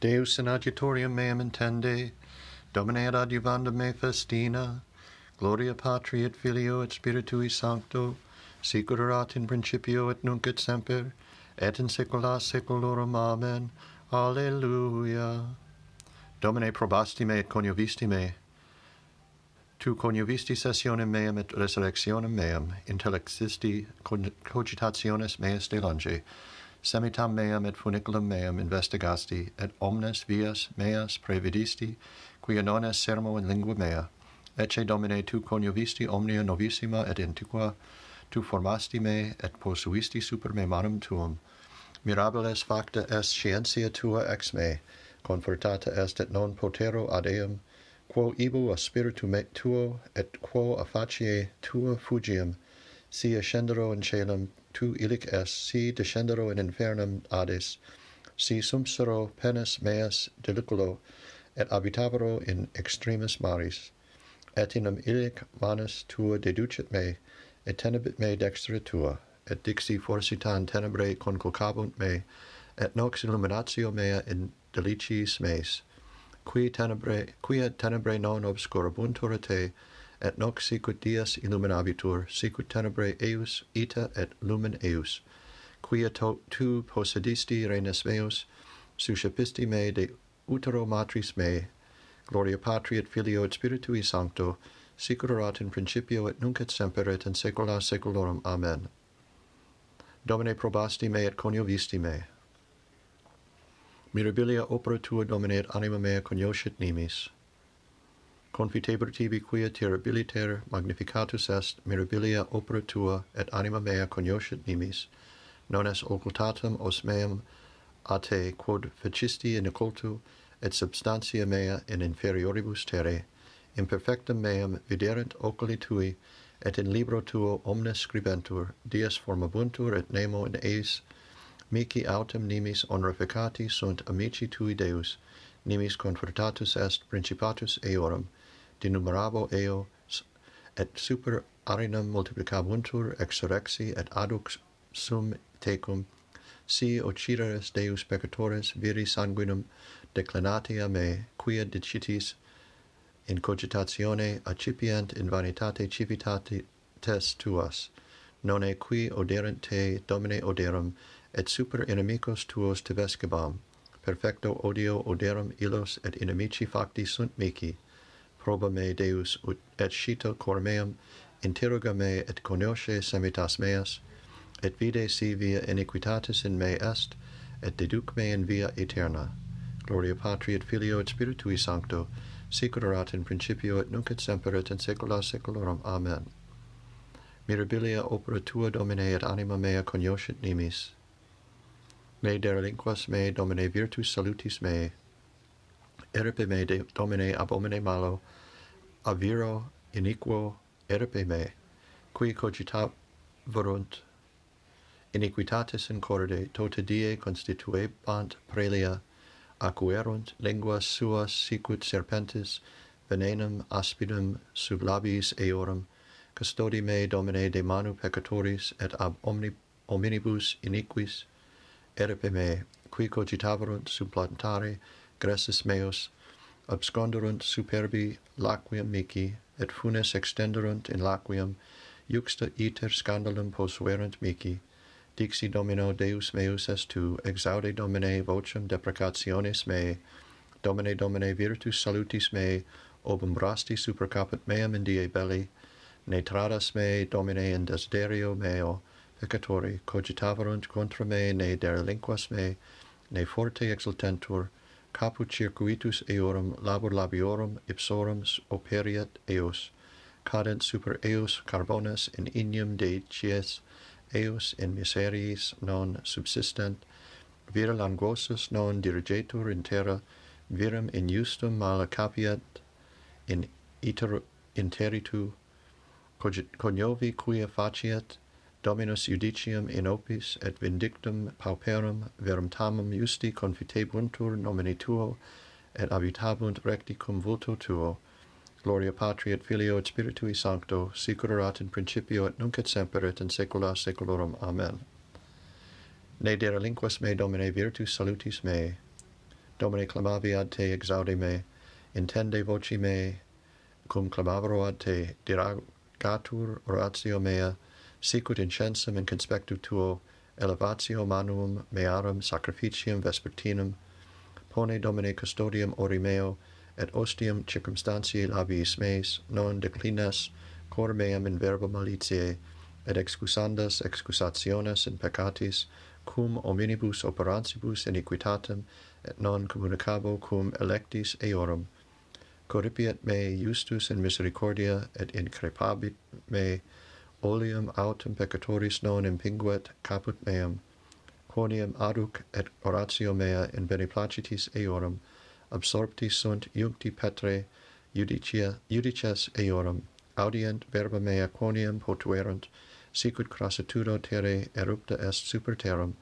Deus in adjutorium meam intende, Domine ad adjuvanda me festina, Gloria Patri et Filio et Spiritui Sancto, sicur erat in principio et nunc et semper, et in saecula saeculorum. Amen. Alleluia. Domine probasti me et coniovisti me, tu coniovisti sessionem meam et resurrectionem meam, intellexisti cogitationes meas de longe, semitam meam et funiculum meam investigasti, et omnes vias meas previdisti, quia non est sermo in lingua mea. Ecce Domine tu coniovisti omnia novissima et antiqua, tu formasti me et posuisti super me manum tuum. Mirabiles facta est scientia tua ex me, confortata est et non potero ad eum, quo ibu a spiritu me tuo et quo a facie tua fugiam, si ascendero in celum tu illic es, si descendero in infernum adis, si sumpsero penis meas deliculo, et habitabero in extremis maris, et inum illic manus tua deducit me, et tenebit me dextra tua, et dixi forsitan tenebrae conculcabunt me, et nox illuminatio mea in deliciis meis, qui tenebrae, quia tenebrae non obscurabuntur te, et nox sicut dies illuminabitur, sicut tenebrae eius, ita et lumen eius. Quia to, tu possedisti reines meus, suscepisti me de utero matris mei, gloria patri et filio et spiritui sancto, sicurat in principio et nunc et semper et in saecula saeculorum. Amen. Domine probasti me et coniovisti me. Mirabilia opera tua, Domine, et anima mea conioscit nimis. Confiteber tibi quia terribiliter magnificatus est mirabilia opera tua et anima mea cognoscit nimis, non est occultatum os meam a te quod fecisti in occultu et substantia mea in inferioribus terre, imperfectum meam viderent oculi tui, et in libro tuo omnes scribentur, dies formabuntur et nemo in eis, mici autem nimis honorificati sunt amici tui Deus, nimis confortatus est principatus eorum, denumerabo eo et super arinam multiplicabuntur ex et adux sum tecum si occideres deus peccatores viri sanguinum declinatia me quia dicitis in cogitatione accipiant in vanitate civitatis tuas nonne qui oderent te domine oderum et super inimicos tuos te vescebam perfecto odio oderum illos et inimici facti sunt mihi proba me Deus ut et scita cor meum, interroga me et conosce semitas meas, et vide si via iniquitatis in me est, et deduc me in via eterna. Gloria Patri et Filio et Spiritui Sancto, sicurat in principio et nunc et semper et in saecula saeculorum. Amen. Mirabilia opera tua, Domine, et anima mea cognoscit nimis. Me derelinquas me, Domine, virtus salutis mei, erpe me de, domine ab omine malo, aviro iniquo erpe me, qui cogita verunt iniquitatis in corde tota die constituebant prelia acuerunt linguas suas sicut serpentis, venenum aspidum sub labis eorum custodi me domine de manu peccatoris et ab omni omnibus iniquis erpe me qui cogitaverunt supplantare, gressus meus, absconderunt superbi laquium mici, et funes extenderunt in laquium, juxta iter scandalum posuerunt mici, dixi domino Deus meus est tu, exaude domine vocem deprecationes mei, domine domine virtus salutis mei, obum brasti supercapit meam in die belli, ne tradas me domine in desiderio meo, peccatori, cogitaverunt contra me, ne derelinquas me, ne forte exultentur, caput circuitus eorum labor labiorum ipsorum operiat eos, cadent super eos carbones in inium de cies eos in miseriis non subsistent, vira langosus non dirigetur in terra, virum in justum mala capiat in iter interitu, coniovi quia faciat Dominus judicium in opis et vindictum pauperum verum tamum justi confitebuntur nomine tuo et habitabunt recti cum vulto tuo. Gloria patri et filio et spiritui sancto sic in principio et nunc et semper et in saecula saeculorum. Amen. Ne derelinquas me domine virtus salutis me. Domine clamavi ad te exaudi me. Intende voci me. Cum clamavro ad te diragatur oratio mea sicut incensum in conspectu tuo elevatio manuum mearum sacrificium vespertinum pone domine custodium ori meo et ostium circumstantiae labiis meis non declinas cor meam in verbo malitiae et excusandas excusationes in peccatis cum omnibus operantibus iniquitatem et non communicabo cum electis eorum. Corripiet me justus in misericordia et increpabit me oleum autem peccatoris non impinguet caput meam, quoniam aduc et oratio mea in beneplacitis eorum, absorpti sunt juncti petre judicia, judices eorum, audient verba mea quoniam potuerunt, sicut crassitudo terre erupta est super terram,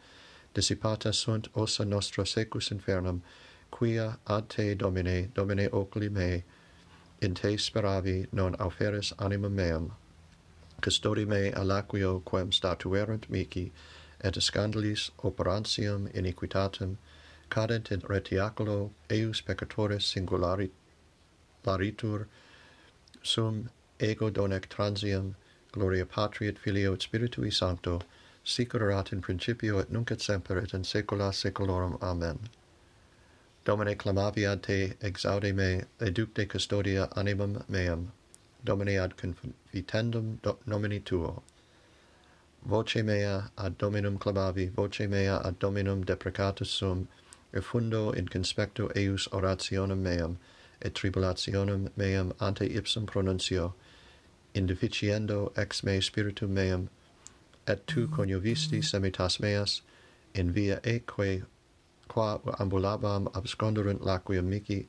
dissipata sunt ossa nostra secus infernum, quia ad te domine, domine oculi mei, in te speravi non auferis animam meam custodi me alaquio quem statuerunt mici, et scandalis operantium iniquitatem, cadent in retiaculo eius peccatores singulari laritur, sum ego donec transium, gloria patri et filio et spiritui sancto, sic erat in principio et nunc et semper et in saecula saeculorum. Amen. Domine clamavi ad te, exaude me, educte custodia animam meam. Domine ad confitendum do, nomini tuo. Voce mea ad Dominum clamavi, voce mea ad Dominum deprecatus sum, effundo in conspecto eius orationem meam, et tribulationem meam ante ipsum pronuncio, indificiendo ex me spiritum meam, et tu coniovisti semitas meas, in via eque qua ambulabam absconderunt laquium mici,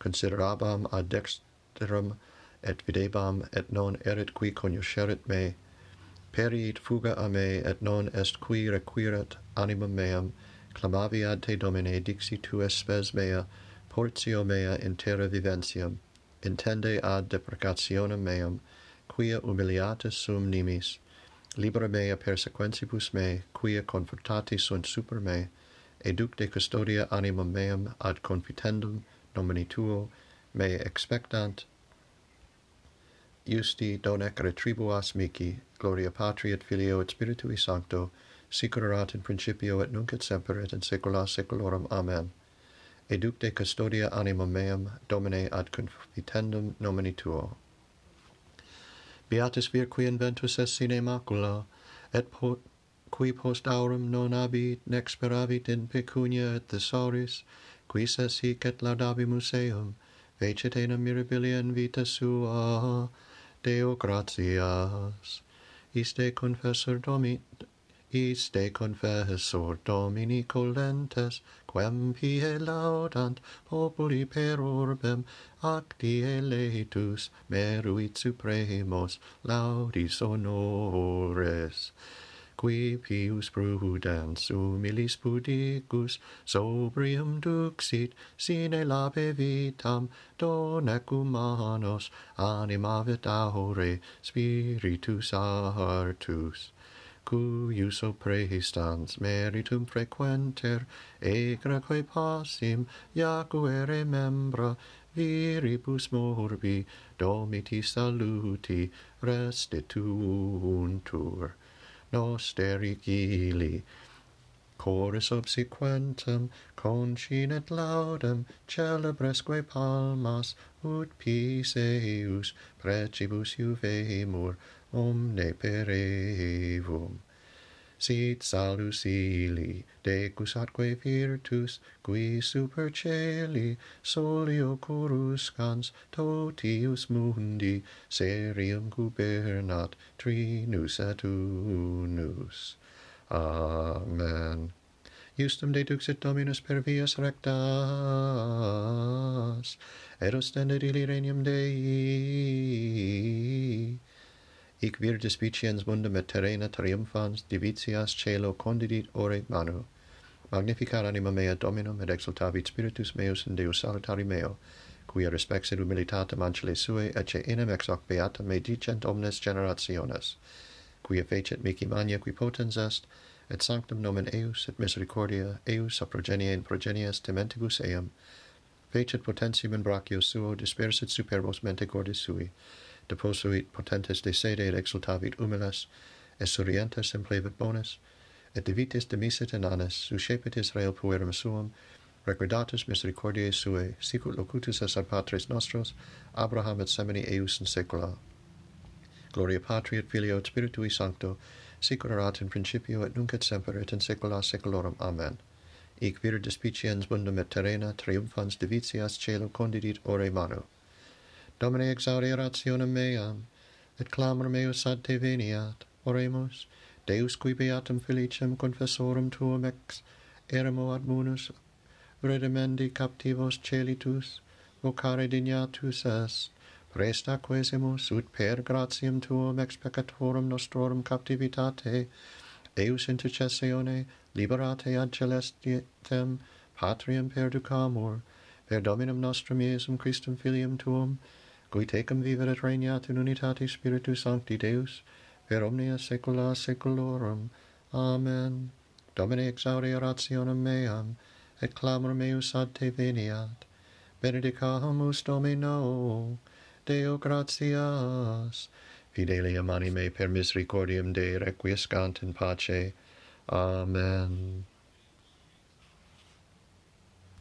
considerabam ad dexterum et videbam, et non erit qui coniuscerit me, periit fuga a me, et non est qui requiret animam meam, clamavi ad te Domine, dixi tu spes mea, portio mea in terra vivensium intende ad deprecationem meam, quia humiliatis sum nimis, libera mea persequentibus me, quia confortati sunt super me, educ de custodia animam meam ad confitendum nomini tuo, me expectant, iusti donec retribuas mihi, gloria Patri et Filio et Spiritui Sancto, sicur in principio et nunc et semper et in saecula saeculorum. Amen. Educ de custodia animam meam, Domine ad confitendum nomini Tuo. Beatus vir qui inventus est sine macula, et po, qui post aurum non abit, nec speravit in pecunia et thesauris, quis es hic et laudabimus eum, vecet enam mirabilia in vita sua, Deo gratias. Iste confessor domi iste confessor domini colentes, quem pie laudant populi per urbem, die leitus meruit supremos, laudis honores qui pius prudens humilis pudicus sobrium duxit sine labe vitam donec humanos animavit aure spiritus artus cuius oprehistans meritum frequenter egraque passim jacuere membra viribus morbi domiti saluti restituuntur nostericili. Chorus obsequentum, concinet laudem, celebresque palmas, ut pis eius, precibus juvemur, omne perevum sit salus ili, decus atque virtus, qui super celi solio coruscans, totius mundi, serium gubernat trinus et unus. Amen. Justum deduxit Dominus per vias rectas, et tenet ili regnum Dei, hic vir despiciens mundum et terrena triumphans divitias celo condidit ore manu. Magnificar anima mea Dominum et exultavit spiritus meus in Deus salutari meo, quia respexit humilitatem ancile sue ecce enem ex hoc beata me dicent omnes generationes, quia fecit mici mania qui potens est, et sanctum nomen eius et misericordia eius a progenie in progenies tementigus eam, fecit potentium in brachio suo dispersit superbos mente cordis sui, deposuit potentes de sede et exultavit humiles, et surientes implevit bonus, et divitis demisit in annes, suscepit Israel puerum suum, recordatus misericordiae suae, sicut locutus es ad patres nostros, Abraham et semini eius in saecula. Gloria Patri et Filio et Spiritui Sancto, sic erat in principio et nunc et semper et in saecula saeculorum. Amen. Ic vir despiciens mundum et terrena triumphans divitias celo condidit ore manu. Domine exaudi rationem meam, et clamor meus ad te veniat. Oremus, Deus qui beatum felicem confessorum tuum ex, eremo ad munus redemendi captivos celitus, vocare dignatus est, presta quesimus ut per gratiam tuum ex peccatorum nostrorum captivitate, Deus intercessione liberate ad celestem patriam perducamur, per Dominum nostrum Iesum Christum filium tuum, cui tecum viveret regnat in unitate Spiritus Sancti Deus, per omnia saecula saeculorum. Amen. Domine exaudi orationem meam, et clamor meus ad te veniat. Benedicamus Domino, Deo gratias. Fidelium anime per misericordiam Dei requiescant in pace. Amen.